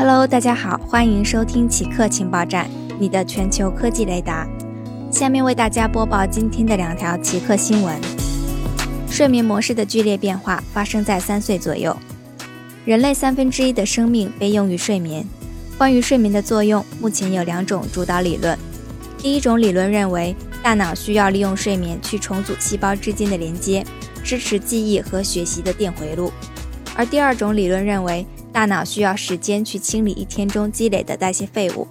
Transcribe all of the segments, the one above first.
Hello，大家好，欢迎收听奇客情报站，你的全球科技雷达。下面为大家播报今天的两条奇客新闻：睡眠模式的剧烈变化发生在三岁左右。人类三分之一的生命被用于睡眠。关于睡眠的作用，目前有两种主导理论。第一种理论认为，大脑需要利用睡眠去重组细胞之间的连接，支持记忆和学习的电回路；而第二种理论认为，大脑需要时间去清理一天中积累的代谢废物。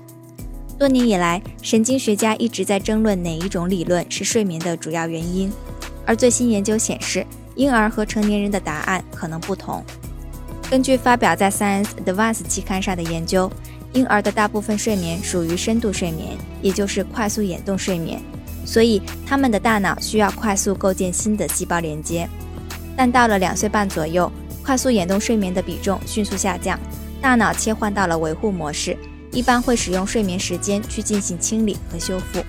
多年以来，神经学家一直在争论哪一种理论是睡眠的主要原因，而最新研究显示，婴儿和成年人的答案可能不同。根据发表在《Science Advance》期刊上的研究，婴儿的大部分睡眠属于深度睡眠，也就是快速眼动睡眠，所以他们的大脑需要快速构建新的细胞连接。但到了两岁半左右，快速眼动睡眠的比重迅速下降，大脑切换到了维护模式，一般会使用睡眠时间去进行清理和修复。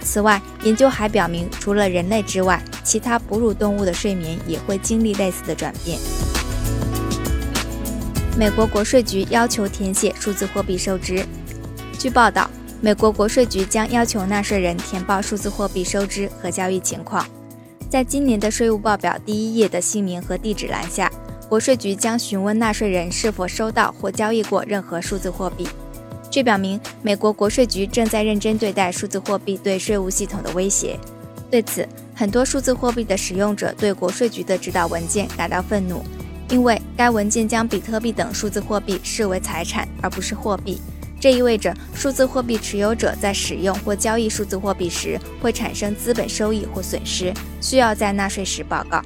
此外，研究还表明，除了人类之外，其他哺乳动物的睡眠也会经历类似的转变。美国国税局要求填写数字货币收支。据报道，美国国税局将要求纳税人填报数字货币收支和交易情况。在今年的税务报表第一页的姓名和地址栏下。国税局将询问纳税人是否收到或交易过任何数字货币，这表明美国国税局正在认真对待数字货币对税务系统的威胁。对此，很多数字货币的使用者对国税局的指导文件感到愤怒，因为该文件将比特币等数字货币视为财产而不是货币。这意味着数字货币持有者在使用或交易数字货币时会产生资本收益或损失，需要在纳税时报告。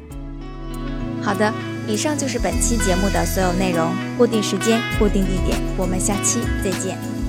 好的。以上就是本期节目的所有内容。固定时间，固定地点，我们下期再见。